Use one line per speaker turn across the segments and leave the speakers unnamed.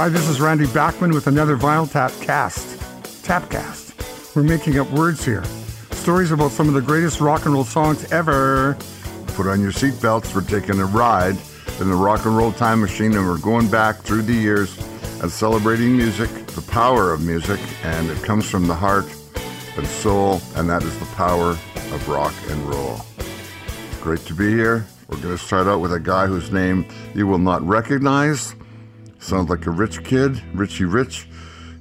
Hi, this is Randy Bachman with another Vinyl Tap cast. Tapcast. We're making up words here. Stories about some of the greatest rock and roll songs ever.
Put on your seatbelts. We're taking a ride in the rock and roll time machine, and we're going back through the years and celebrating music, the power of music, and it comes from the heart and soul, and that is the power of rock and roll. Great to be here. We're going to start out with a guy whose name you will not recognize. Sounds like a rich kid, Richie Rich.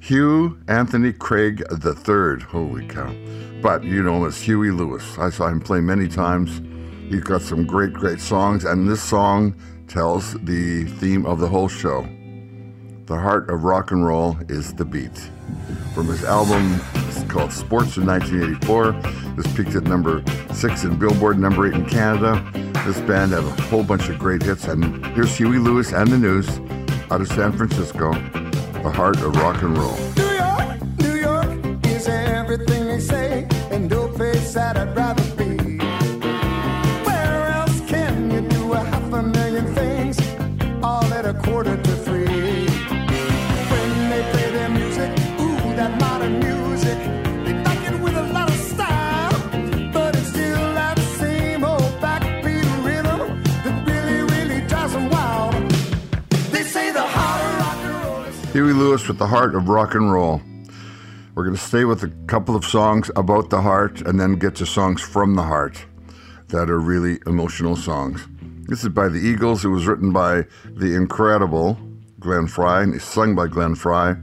Hugh Anthony Craig III. Holy cow. But you know him as Huey Lewis. I saw him play many times. He's got some great, great songs, and this song tells the theme of the whole show. The heart of rock and roll is the beat. From his album called Sports in 1984, this peaked at number six in Billboard, number eight in Canada. This band had a whole bunch of great hits, and here's Huey Lewis and the News out of San Francisco, the heart of rock and roll. Lewis with the heart of rock and roll. We're going to stay with a couple of songs about the heart and then get to songs from the heart that are really emotional songs. This is by the Eagles. It was written by the incredible Glenn Frey and sung by Glenn Frey.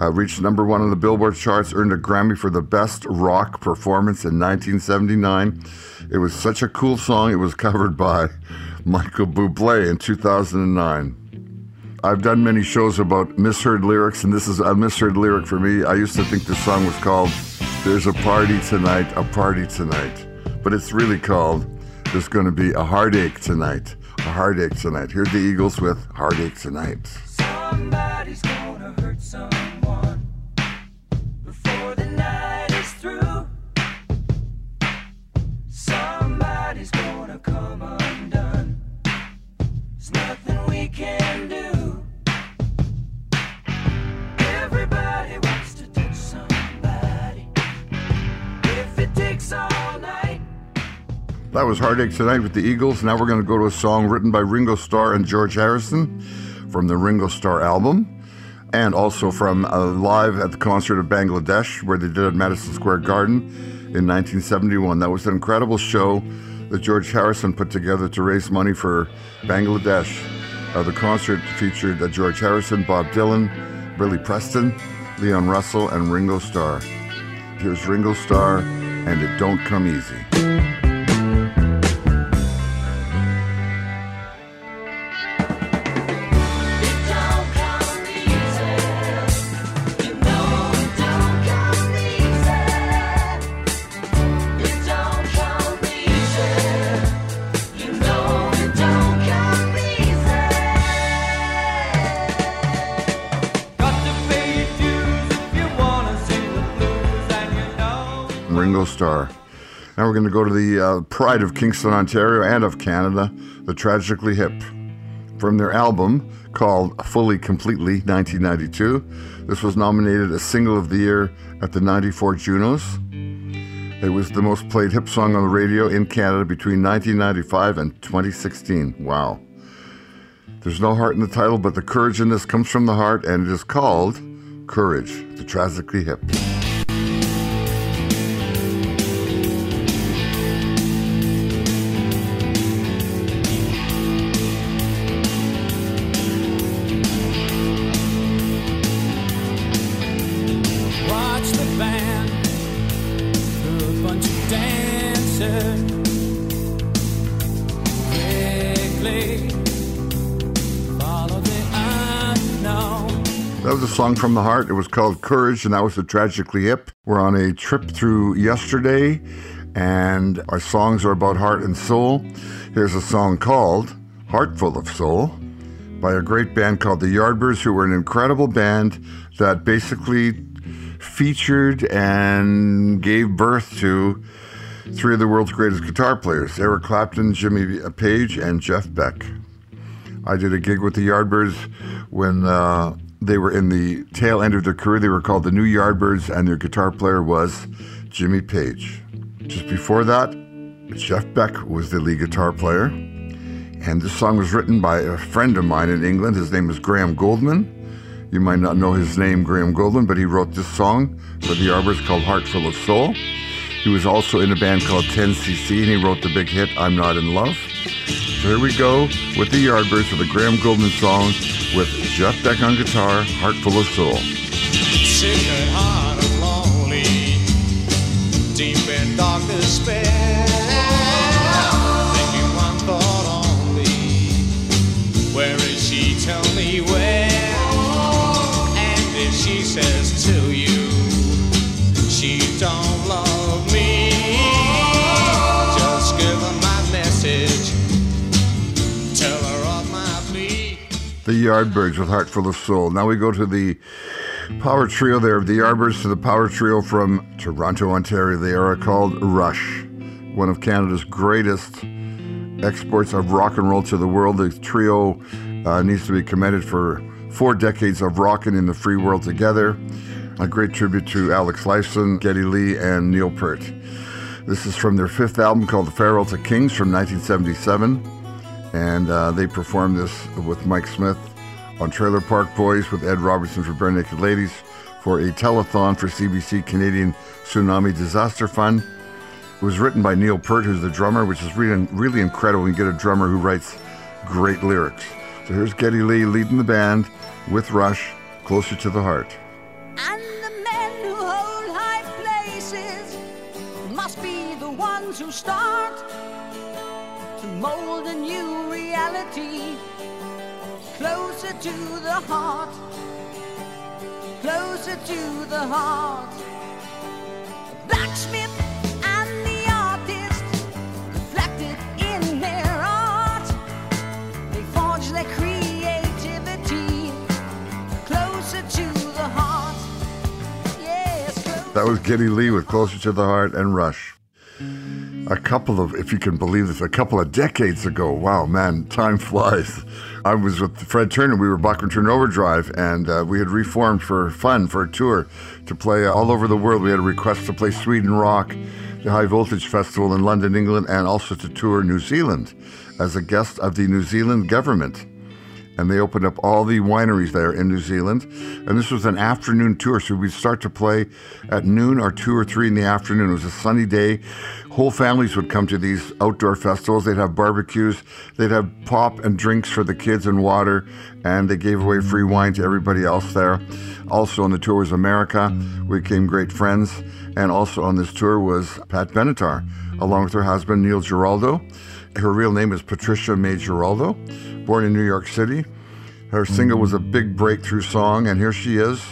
Uh, reached number one on the Billboard charts, earned a Grammy for the best rock performance in 1979. It was such a cool song. It was covered by Michael Bublé in 2009. I've done many shows about misheard lyrics, and this is a misheard lyric for me. I used to think this song was called There's a Party Tonight, a Party Tonight. But it's really called There's Gonna Be a Heartache Tonight, a Heartache Tonight. Here's the Eagles with Heartache Tonight.
Somebody's
That was Heartache Tonight with the Eagles. Now we're going to go to a song written by Ringo Starr and George Harrison from the Ringo Starr album, and also from uh, live at the concert of Bangladesh, where they did at Madison Square Garden in 1971. That was an incredible show that George Harrison put together to raise money for Bangladesh. Uh, the concert featured uh, George Harrison, Bob Dylan, Billy Preston, Leon Russell, and Ringo Starr. Here's Ringo Starr, and It Don't Come Easy. We're going to go to the uh, pride of Kingston, Ontario, and of Canada, the Tragically Hip. From their album called Fully Completely 1992, this was nominated as Single of the Year at the 94 Junos. It was the most played hip song on the radio in Canada between 1995 and 2016. Wow. There's no heart in the title, but the courage in this comes from the heart, and it is called Courage, the Tragically Hip. Song from the heart. It was called Courage, and that was the Tragically Hip. We're on a trip through yesterday, and our songs are about heart and soul. Here's a song called Heart Full of Soul by a great band called the Yardbirds, who were an incredible band that basically featured and gave birth to three of the world's greatest guitar players Eric Clapton, Jimmy Page, and Jeff Beck. I did a gig with the Yardbirds when uh, They were in the tail end of their career. They were called the New Yardbirds, and their guitar player was Jimmy Page. Just before that, Jeff Beck was the lead guitar player. And this song was written by a friend of mine in England. His name is Graham Gouldman. You might not know his name, Graham Gouldman, but he wrote this song for the Yardbirds called Heart Full of Soul. He was also in a band called 10cc, and he wrote the big hit I'm Not in Love. So here we go with the Yardbirds with the Graham Gouldman song with Jeff Beck on guitar, Heart Full of Soul.
Sick lonely, deep in.
Yardbirds with Heart Full of Soul. Now we go to the power trio there of the Yardbirds to the power trio from Toronto, Ontario. They are called Rush, one of Canada's greatest exports of rock and roll to the world. The trio uh, needs to be commended for four decades of rocking in the free world together. A great tribute to Alex Lifeson, Geddy Lee, and Neil Peart. This is from their fifth album called The Farewell to Kings from 1977 and uh, they performed this with Mike Smith on Trailer Park Boys with Ed Robertson for Barenaked Ladies for a telethon for CBC Canadian Tsunami Disaster Fund. It was written by Neil Peart, who's the drummer, which is really, really incredible when you get a drummer who writes great lyrics. So here's Geddy Lee leading the band with Rush, Closer to the Heart.
And the men who hold high places must be the ones who start to mold a new reality closer to the heart, closer to the heart. Blacksmith and the artist reflected in their art. They forge their creativity closer to the heart. Yes.
That was Geddy Lee with Closer to the Heart and Rush. A couple of, if you can believe this, a couple of decades ago. Wow, man, time flies. I was with Fred Turner. We were Bachman Turner Overdrive, and uh, we had reformed for fun, for a tour to play all over the world. We had a request to play Sweden Rock, the High Voltage Festival in London, England, and also to tour New Zealand as a guest of the New Zealand government and they opened up all the wineries there in New Zealand. And this was an afternoon tour, so we'd start to play at noon or two or three in the afternoon. It was a sunny day. Whole families would come to these outdoor festivals. They'd have barbecues, they'd have pop and drinks for the kids and water, and they gave away free wine to everybody else there. Also on the tour was America. We became great friends. And also on this tour was Pat Benatar, along with her husband Neil Giraldo. Her real name is Patricia May Giraldo, born in New York City. Her single was a big breakthrough song, and here she is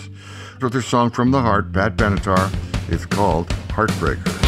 with her song from the heart, Pat Benatar. It's called Heartbreaker.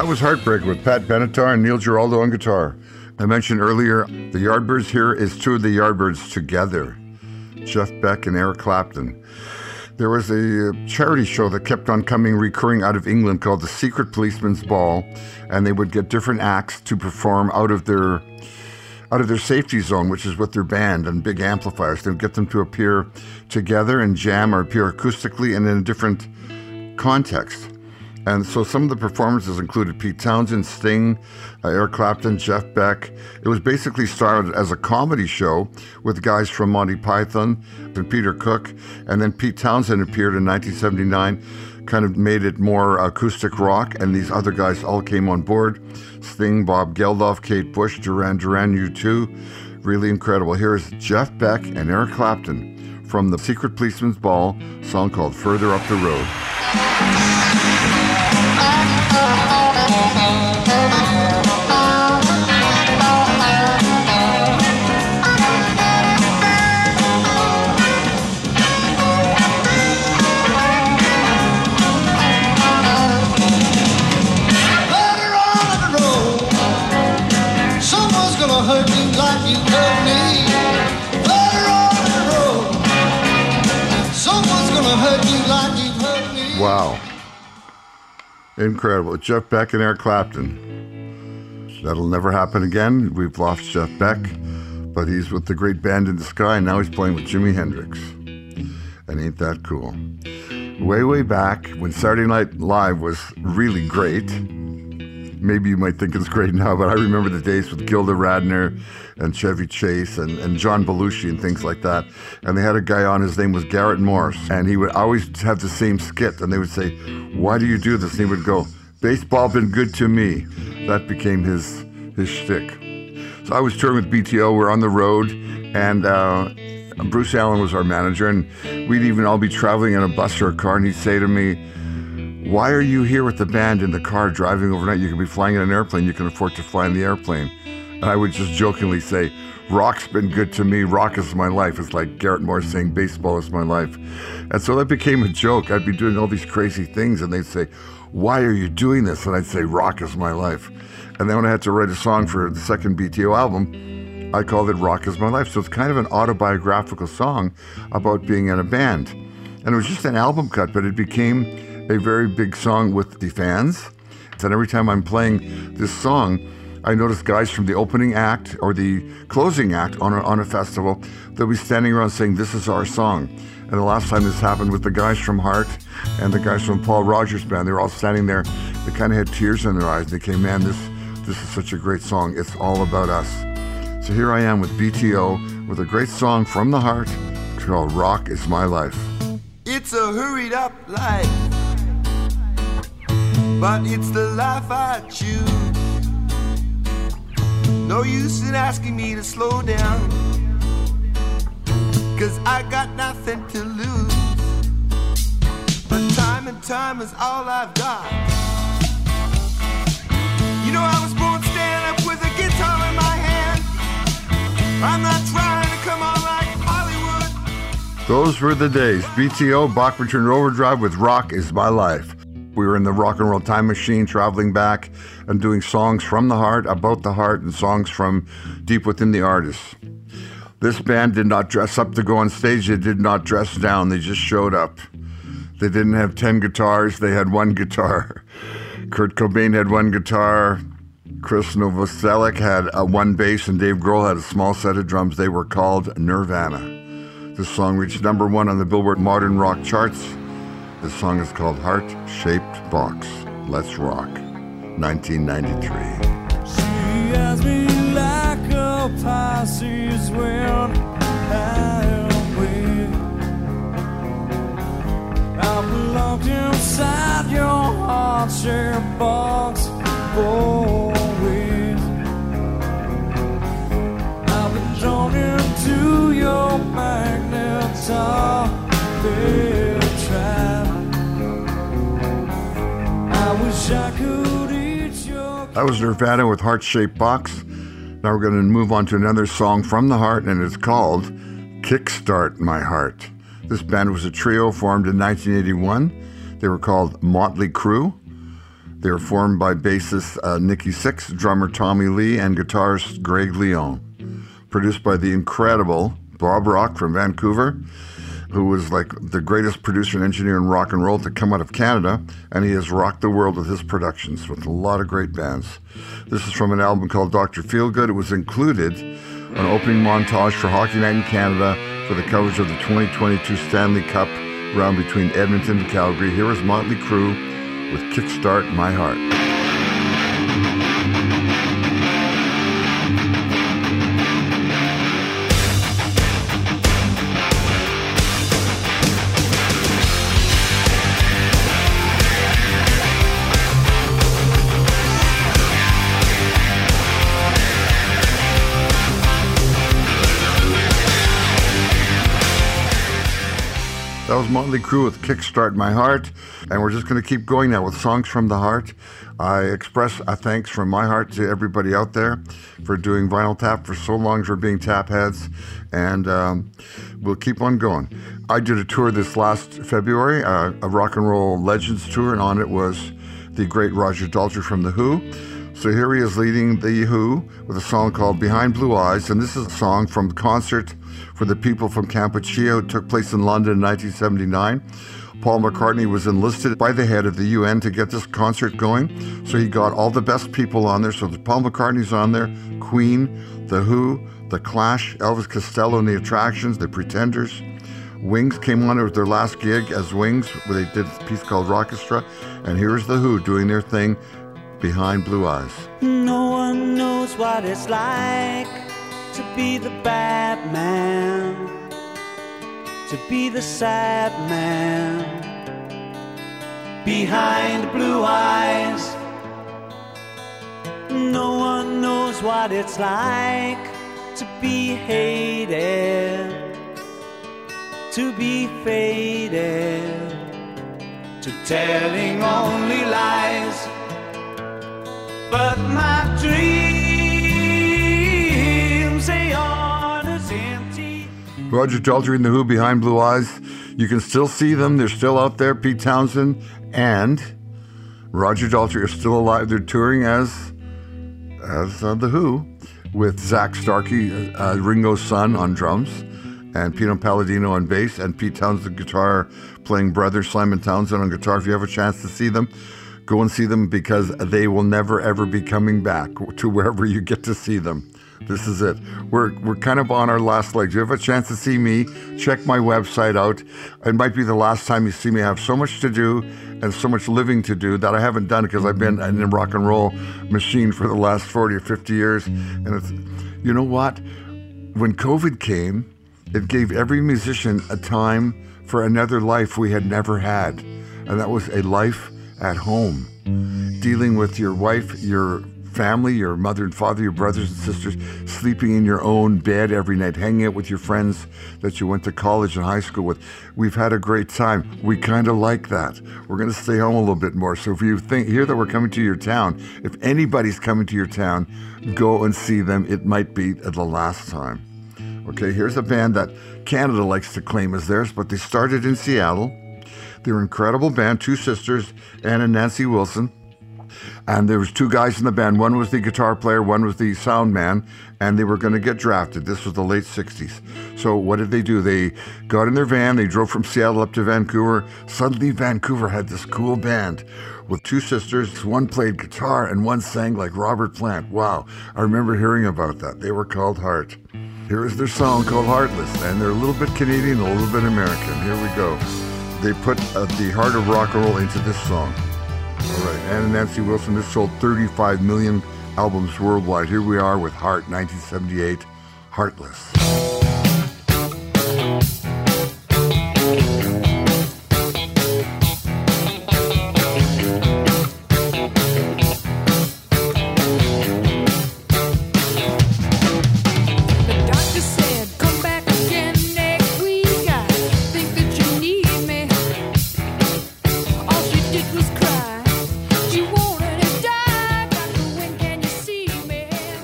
That
was Heartbreak with Pat Benatar and Neil Giraldo on guitar. I mentioned earlier the Yardbirds here is two of the Yardbirds together Jeff Beck and Eric Clapton. There was a uh, charity show that kept on coming recurring out of England called the Secret Policeman's Ball, and they would get different acts to perform out of their out of their safety zone, which is with their band and big amplifiers. They would get them to appear together and jam or appear acoustically and in a different context. And so some of the performances included Pete Townshend, Sting, uh, Eric Clapton, Jeff Beck. It was basically started as a comedy show with guys from Monty Python and Peter Cook. And then Pete Townshend appeared in 1979, kind of made it more acoustic rock. And these other guys all came on board Sting, Bob Geldof, Kate Bush, Duran Duran, U2. Really incredible. Here's Jeff Beck and Eric Clapton from the Secret Policeman's Ball, song called Further Up the Road.
Oh, oh, oh, oh,
oh. Incredible. Jeff Beck and Eric Clapton. That'll never happen again. We've lost Jeff Beck, but he's with the great band in the sky. And now he's playing with Jimi Hendrix. And ain't that cool? Way, way back when Saturday Night Live was really great. Maybe you might think it's great now, but I remember the days with Gilda Radner and Chevy Chase and, and John Belushi and things like that. And they had a guy on, his name was Garrett Morris. And he would always have the same skit. And they would say, Why do you do this? And he would go, Baseball been good to me. That became his his shtick. So I was touring with BTO. We're on the road, and uh, Bruce Allen was our manager, and we'd even all be traveling in a bus or a car, and he'd say to me, "Why are you here with the band in the car driving overnight? You can be flying in an airplane. You can afford to fly in the airplane." And I would just jokingly say, "Rock's been good to me. Rock is my life." It's like Garrett Moore saying, "Baseball is my life," and so that became a joke. I'd be doing all these crazy things, and they'd say, "Why are you doing this?" And I'd say, "Rock is my life." And then when I had to write a song for the second BTO album, I called it Rock is My Life. So it's kind of an autobiographical song about being in a band. And it was just an album cut, but it became a very big song with the fans. And every time I'm playing this song, I notice guys from the opening act or the closing act on a, on a festival, they'll be standing around saying, This is our song. And the last time this happened with the guys from Heart and the guys from Paul Rodgers Band, they were all standing there. They kind of had tears in their eyes. They came, Man, this, this is such a great song. It's all about us. So here I am with BTO with a great song from the heart called Rock is My Life.
It's a hurried up life, but it's the life I choose. No use in asking me to slow down, cause I got nothing to lose. But time and time is all I've got. You know, I was born stand up with a guitar in my hand. I'm not trying to come on like Hollywood.
Those were the days. BTO, Bachman Overdrive with Rock is My Life. We were in the rock and roll time machine, traveling back and doing songs from the heart, about the heart, and songs from deep within the artist. This band did not dress up to go on stage. They did not dress down. They just showed up. They didn't have 10 guitars. They had one guitar. Kurt Cobain had one guitar. Chris Novoselic had a one bass, and Dave Grohl had a small set of drums. They were called Nirvana. This song reached number one on the Billboard Modern Rock charts. This song is called Heart Shaped Box. Let's Rock, 1993.
She has me like a inside your heart-shaped box weeks. I've been drawn into your magnet
That was Nirvana with Heart Shaped Box. Now we're going to move on to another song from the heart, and it's called Kickstart My Heart. This band was a trio formed in 1981. They were called Motley Crue. They were formed by bassist uh, Nikki Six, drummer Tommy Lee, and guitarist Greg Leon. Produced by the incredible Bob Rock from Vancouver, who was like the greatest producer and engineer in rock and roll to come out of Canada, and he has rocked the world with his productions with a lot of great bands. This is from an album called Dr. Feelgood. It was included an opening montage for Hockey Night in Canada for the coverage of the 2022 Stanley Cup round between Edmonton and Calgary. Here is Motley Crue with Kickstart My Heart. Was Motley Crue with Kickstart My Heart. And we're just going to keep going now with songs from the heart. I express a thanks from my heart to everybody out there for doing Vinyl Tap for so long, for being tap heads. And um, we'll keep on going. I did a tour this last February, uh, a rock and roll legends tour, and on it was the great Roger Daltrey from The Who. So here he is leading The Who with a song called Behind Blue Eyes. And this is a song from the concert for the people from Kampuchea. It took place in London in 1979. Paul McCartney was enlisted by the head of the UN to get this concert going. So he got all the best people on there. So Paul McCartney's on there, Queen, The Who, The Clash, Elvis Costello and the Attractions, The Pretenders. Wings came on with their last gig as Wings, where they did a piece called Rockestra. And here's The Who doing their thing behind Blue Eyes.
No one knows what it's like to be the bad man, to be the sad man behind blue eyes. No one knows what it's like to be hated, to be faded, to telling only lies. But my dreams, they aren't as empty.
Roger Daltrey and the Who behind Blue Eyes. You can still see them. They're still out there. Pete Townshend and Roger Daltrey are still alive. They're touring as as uh, the Who with Zak Starkey, uh, Ringo's son, on drums, and Pino Palladino on bass, and Pete Townshend guitar, playing brother Simon Townshend on guitar. If you have a chance to see them, go and see them because they will never ever be coming back to wherever you get to see them. This is it. We're we're kind of on our last legs. You have a chance to see me. Check my website out. It might be the last time you see me. I have so much to do and so much living to do that I haven't done because I've been in the rock and roll machine for the last 40 or 50 years. And it's, you know what? When COVID came, it gave every musician a time for another life we had never had. And that was a life at home, dealing with your wife, your family, your mother and father, your brothers and sisters, sleeping in your own bed every night, hanging out with your friends that you went to college and high school with. We've had a great time. We kind of like that. We're going to stay home a little bit more. So if you think hear that we're coming to your town, if anybody's coming to your town, go and see them. It might be the last time. Okay, here's a band that Canada likes to claim as theirs, but they started in Seattle. They were an incredible band, two sisters, Ann and Nancy Wilson. And there was two guys in the band. One was the guitar player, one was the sound man, and they were going to get drafted. This was the late 60s. So what did they do? They got in their van, they drove from Seattle up to Vancouver. Suddenly Vancouver had this cool band with two sisters. One played guitar and one sang like Robert Plant. Wow. I remember hearing about that. They were called Heart. Here is their song called Heartless, and they're a little bit Canadian, a little bit American. Here we go. They put uh, the heart of rock and roll into this song. All right, Ann and Nancy Wilson. This sold 35 million albums worldwide. Here we are with Heart, 1978, Heartless.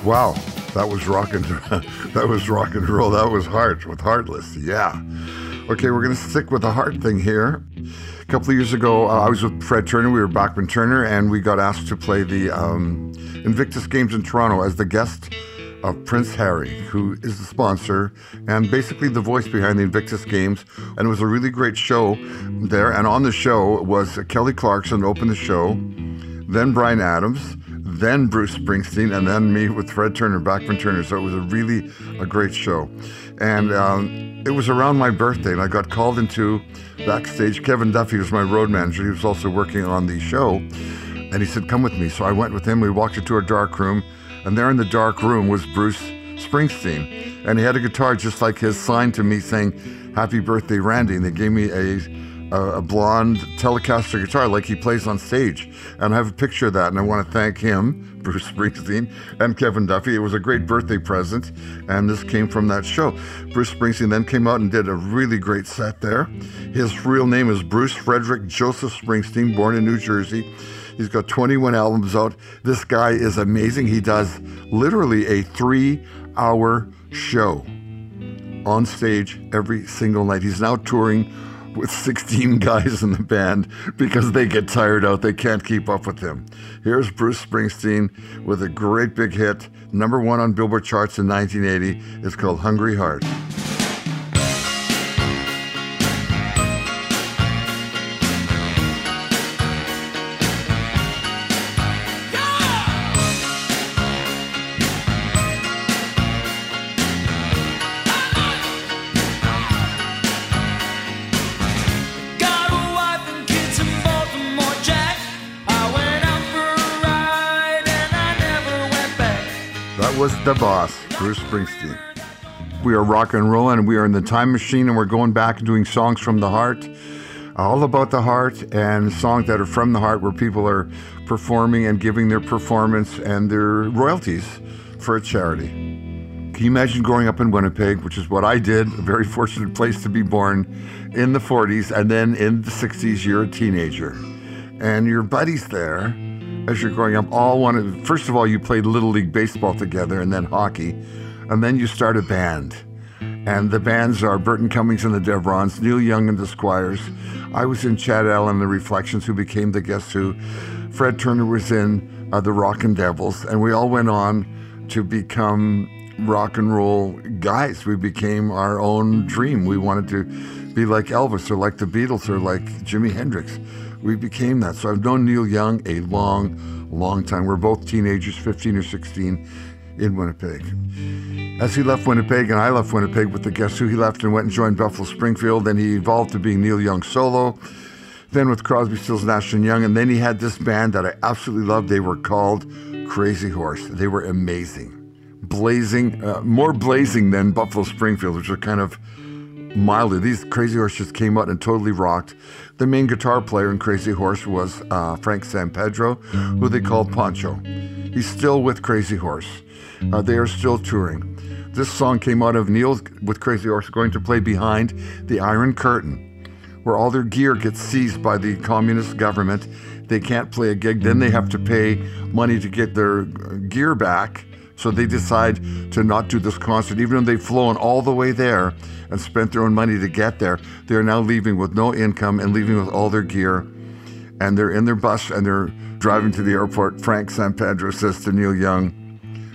Wow, that was rock and that was rock and roll. That was Heart with Heartless. Yeah. Okay, we're gonna stick with the heart thing here. A couple of years ago, uh, I was with Fred Turner. We were Bachman Turner, and we got asked to play the um, Invictus Games in Toronto as the guest of Prince Harry, who is the sponsor and basically the voice behind the Invictus Games. And it was a really great show there. And on the show was Kelly Clarkson opened the show, then Bryan Adams, then Bruce Springsteen, and then me with Fred Turner, Bachman Turner. So it was a really a great show. And um, it was around my birthday, and I got called into backstage. Kevin Duffy was my road manager. He was also working on the show. And he said, Come with me. So I went with him. We walked into a dark room, and there in the dark room was Bruce Springsteen. And he had a guitar just like his sign to me saying, Happy birthday, Randy. And they gave me a a, blonde Telecaster guitar like he plays on stage. And I have a picture of that, and I want to thank him, Bruce Springsteen, and Kevin Duffy. It was a great birthday present, and this came from that show. Bruce Springsteen then came out and did a really great set there. His real name is Bruce Frederick Joseph Springsteen, born in New Jersey. He's got 21 albums out. This guy is amazing. He does literally a three hour show on stage every single night. He's now touring with 16 guys in the band because they get tired out. They can't keep up with him. Here's Bruce Springsteen with a great big hit, number one on Billboard charts in 1980. It's called Hungry Heart. That was the boss, Bruce Springsteen. We are rock and rolling, and we are in the time machine, and we're going back and doing songs from the heart, all about the heart, and songs that are from the heart, where people are performing and giving their performance and their royalties for a charity. Can you imagine growing up in Winnipeg, which is what I did, a very fortunate place to be born in the 40s, and then in the 60s, you're a teenager. And your buddies there, as you're growing up, all wanted, first of all, you played Little League Baseball together and then hockey, and then you start a band. And the bands are Burton Cummings and the Deverons, Neil Young and the Squires. I was in Chad Allan and the Reflections, who became the Guess Who. Fred Turner was in uh, the Rockin' Devils, and we all went on to become rock and roll guys. We became our own dream. We wanted to be like Elvis or like the Beatles or like Jimi Hendrix. We became that. So I've known Neil Young a long, long time. We're both teenagers, 15 or 16, in Winnipeg. As he left Winnipeg and I left Winnipeg with the Guess Who, he left and went and joined Buffalo Springfield. Then he evolved to being Neil Young solo. Then with Crosby, Stills, Nash and Young, and then he had this band that I absolutely loved. They were called Crazy Horse. They were amazing, blazing, uh, more blazing than Buffalo Springfield, which are kind of milder. These Crazy Horse just came out and totally rocked. The main guitar player in Crazy Horse was uh, Frank Sampedro, who they called Poncho. He's still with Crazy Horse. Uh, they are still touring. This song came out of Neil with Crazy Horse going to play behind the Iron Curtain where all their gear gets seized by the communist government. They can't play a gig. Then they have to pay money to get their gear back. So they decide to not do this concert, even though they've flown all the way there and spent their own money to get there. They're now leaving with no income and leaving with all their gear. And they're in their bus and they're driving to the airport. Frank Sampedro says to Neil Young,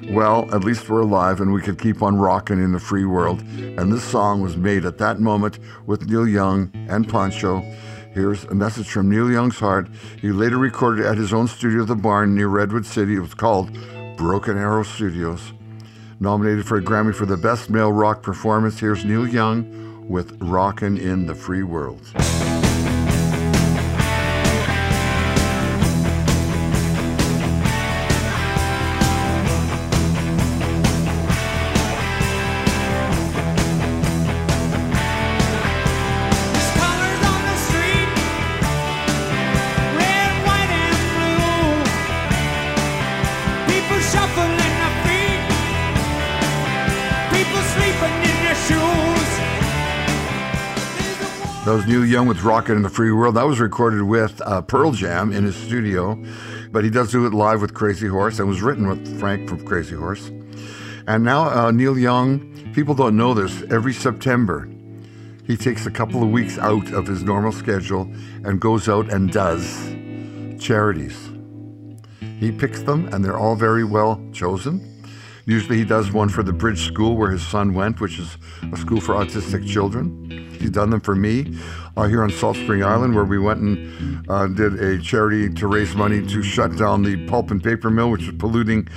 well, at least we're alive and we could keep on rocking in the free world. And this song was made at that moment with Neil Young and Poncho. Here's a message from Neil Young's heart. He later recorded at his own studio, The Barn, near Redwood City. It was called Broken Arrow Studios. Nominated for a Grammy for the Best Male Rock Performance, here's Neil Young with Rockin' in the Free World. Was Neil Young with Rocket in the Free World. That was recorded with uh, Pearl Jam in his studio, but he does do it live with Crazy Horse and was written with Frank from Crazy Horse. And now uh, Neil Young, people don't know this, every September he takes a couple of weeks out of his normal schedule and goes out and does charities. He picks them and they're all very well chosen. Usually he does one for the Bridge School where his son went, which is a school for autistic children. He's done them for me uh, here on Salt Spring Island, where we went and uh, did a charity to raise money to shut down the pulp and paper mill, which is polluting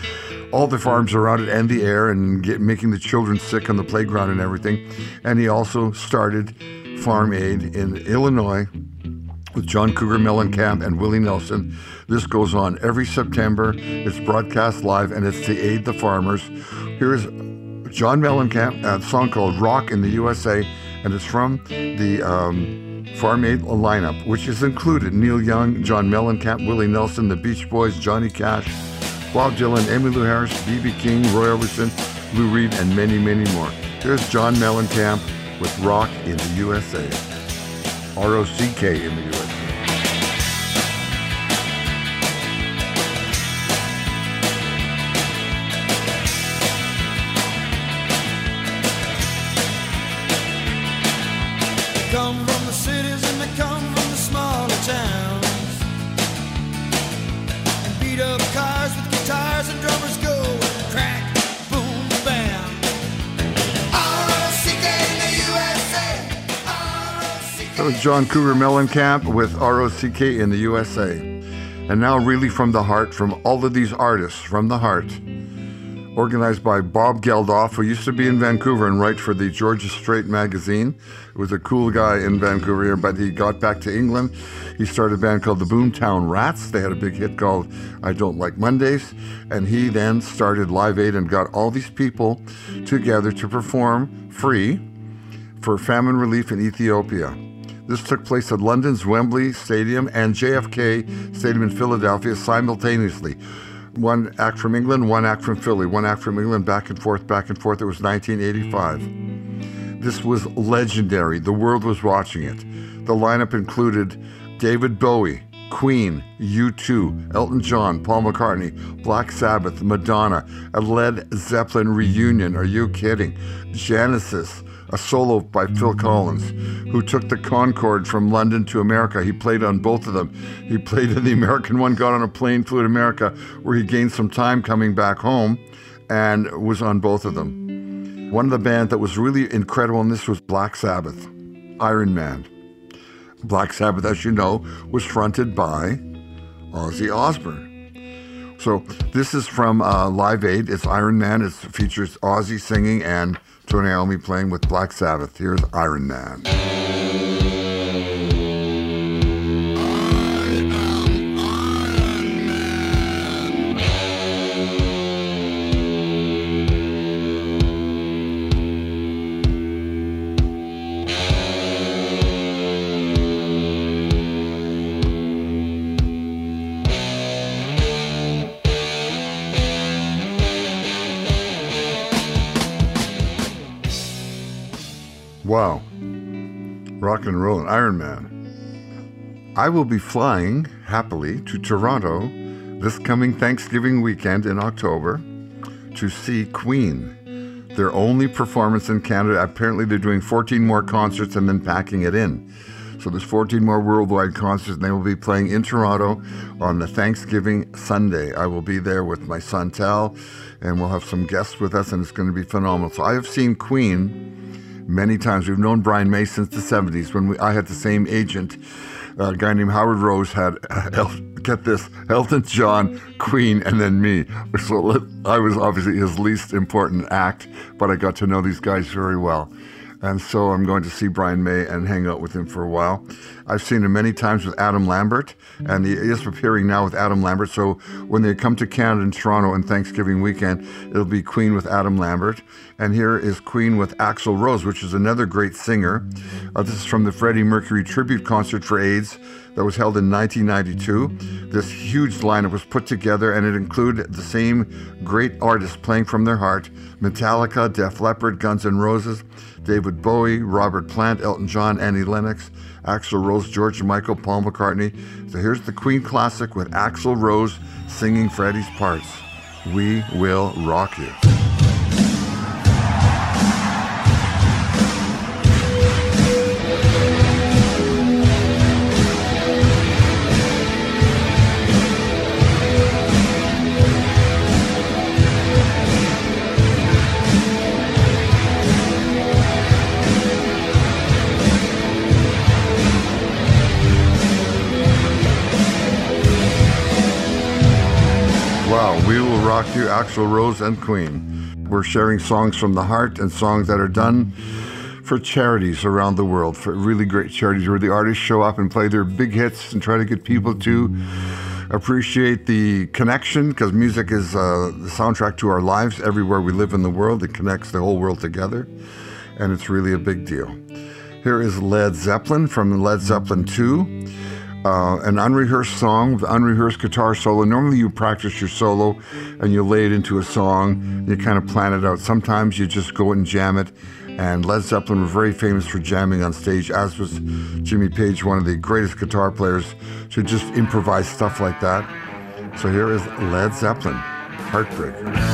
all the farms around it and the air and get, making the children sick on the playground and everything. And he also started Farm Aid in Illinois with John Cougar Mellencamp and Willie Nelson. This goes on every September. It's broadcast live and it's to aid the farmers. Here's John Mellencamp, a song called Rock in the USA, and it's from the um, Farm Aid lineup, which is included Neil Young, John Mellencamp, Willie Nelson, the Beach Boys, Johnny Cash, Bob Dylan, Emmylou Harris, B.B. King, Roy Orbison, Lou Reed, and many, many more. Here's John Mellencamp with Rock in the USA. R-O-C-K in the USA.
Come from the cities
That was John Cougar Mellencamp with ROCK in the USA. And now, really from the heart, from all of these artists, from the heart, organized by Bob Geldof, who used to be in Vancouver and write for the Georgia Straight magazine. He was a cool guy in Vancouver, but he got back to England. He started a band called the Boomtown Rats. They had a big hit called I Don't Like Mondays. And he then started Live Aid and got all these people together to perform free for famine relief in Ethiopia. This took place at London's Wembley Stadium and JFK Stadium in Philadelphia simultaneously. One act from England, one act from Philly, one act from England, back and forth, back and forth. It was 1985. This was legendary. The world was watching it. The lineup included David Bowie, Queen, U2, Elton John, Paul McCartney, Black Sabbath, Madonna, a Led Zeppelin reunion. Are you kidding? Genesis, a solo by Phil Collins, who took the Concorde from London to America. He played on both of them. He played in the American one, got on a plane, flew to America, where he gained some time coming back home, and was on both of them. One of the bands that was really incredible in this was Black Sabbath, Iron Man. Black Sabbath, as you know, was fronted by Ozzy Osbourne. So this is from uh, Live Aid. It's Iron Man. It features Ozzy singing and Tony Iommi playing with Black Sabbath. Here's Iron Man. Wow. Rock and roll, and Iron Man. I will be flying happily to Toronto this coming Thanksgiving weekend in October to see Queen. Their only performance in Canada. Apparently, they're doing 14 more concerts and then packing it in. So there's 14 more worldwide concerts, and they will be playing in Toronto on the Thanksgiving Sunday. I will be there with my son Tal, and we'll have some guests with us, and it's going to be phenomenal. So I have seen Queen many times. We've known Brian May since the 70s when we, I had the same agent. Uh, a guy named Howard Rose had, uh, get this, Elton John, Queen, and then me. So I was obviously his least important act, but I got to know these guys very well. And so I'm going to see Brian May and hang out with him for a while. I've seen him many times with Adam Lambert, and he is appearing now with Adam Lambert. So when they come to Canada and Toronto on Thanksgiving weekend, it'll be Queen with Adam Lambert. And here is Queen with Axl Rose, which is another great singer. Uh, this is from the Freddie Mercury tribute concert for AIDS that was held in 1992. This huge lineup was put together, and it included the same great artists playing from their heart Metallica, Def Leppard, Guns N' Roses, David Bowie, Robert Plant, Elton John, Annie Lennox, Axl Rose, George Michael, Paul McCartney. So here's the Queen classic with Axl Rose singing Freddie's parts. We will rock you. Rock you, Axl Rose and Queen. We're sharing songs from the heart and songs that are done for charities around the world, for really great charities where the artists show up and play their big hits and try to get people to appreciate the connection because music is uh, the soundtrack to our lives everywhere we live in the world. It connects the whole world together, and it's really a big deal. Here is Led Zeppelin from Led Zeppelin 2 uh, an unrehearsed song with unrehearsed guitar solo. Normally, you practice your solo and you lay it into a song. You kind of plan it out. Sometimes you just go and jam it. And Led Zeppelin were very famous for jamming on stage, as was Jimmy Page, one of the greatest guitar players, to just improvise stuff like that. So here is Led Zeppelin, Heartbreaker.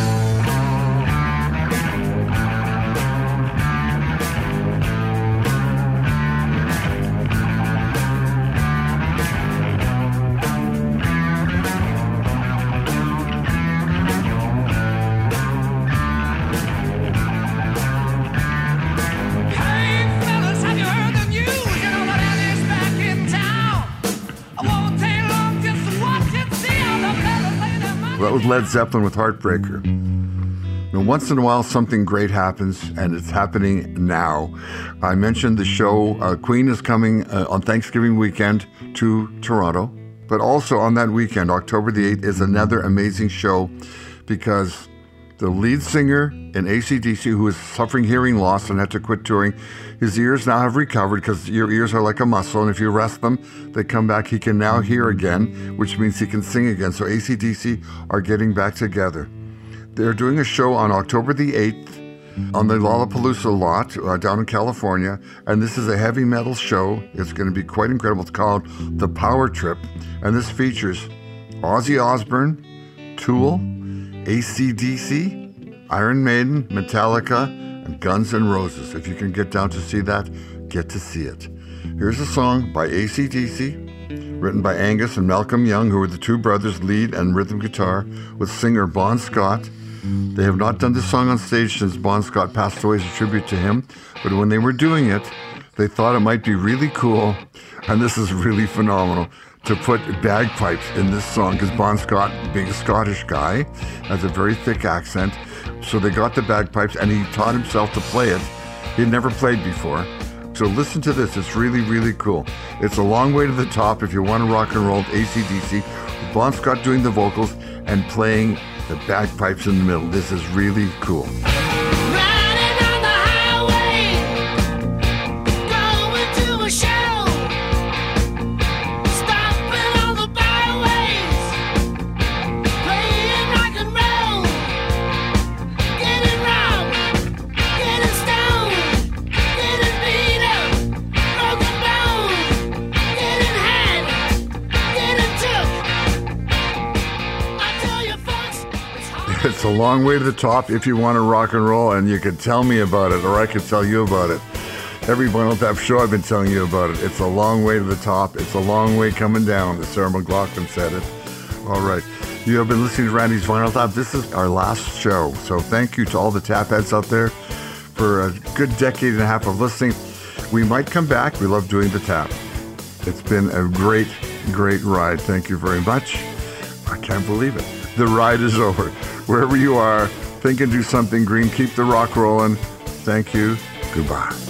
Led Zeppelin with Heartbreaker. Now, once in a while, something great happens, and it's happening now. I mentioned the show uh, Queen is coming uh, on Thanksgiving weekend to Toronto, but also on that weekend, October the 8th, is another amazing show because the lead singer in ACDC, who is suffering hearing loss and had to quit touring, his ears now have recovered because your ears are like a muscle, and if you rest them, they come back. He can now hear again, which means he can sing again. So ACDC are getting back together. They're doing a show on October the 8th on the Lollapalooza lot uh, down in California, and this is a heavy metal show. It's going to be quite incredible. It's called The Power Trip, and this features Ozzy Osbourne, Tool, ACDC, Iron Maiden, Metallica, and Guns N' Roses. If you can get down to see that, get to see it. Here's a song by ACDC, written by Angus and Malcolm Young, who were the two brothers, lead and rhythm guitar, with singer Bon Scott. They have not done this song on stage since Bon Scott passed away as a tribute to him, but when they were doing it, they thought it might be really cool, and this is really phenomenal, to put bagpipes in this song because Bon Scott, being a Scottish guy, has a very thick accent. So they got the bagpipes and he taught himself to play it. He had never played before. So listen to this. It's really, really cool. It's a long way to the top if you want to rock and roll ACDC. Bon Scott doing the vocals and playing the bagpipes in the middle. This is really cool. Long way to the top if you want to rock and roll, and you could tell me about it, or I could tell you about it. Every Vinyl Tap show I've been telling you about it. It's a long way to the top. It's a long way coming down, as Sarah McLachlan said it. All right. You have been listening to Randy's Vinyl Tap. This is our last show. So thank you to all the tap heads out there for a good decade and a half of listening. We might come back. We love doing the tap. It's been a great, great ride. Thank you very much. I can't believe it. The ride is over. Wherever you are, think and do something green. Keep the rock rolling. Thank you. Goodbye.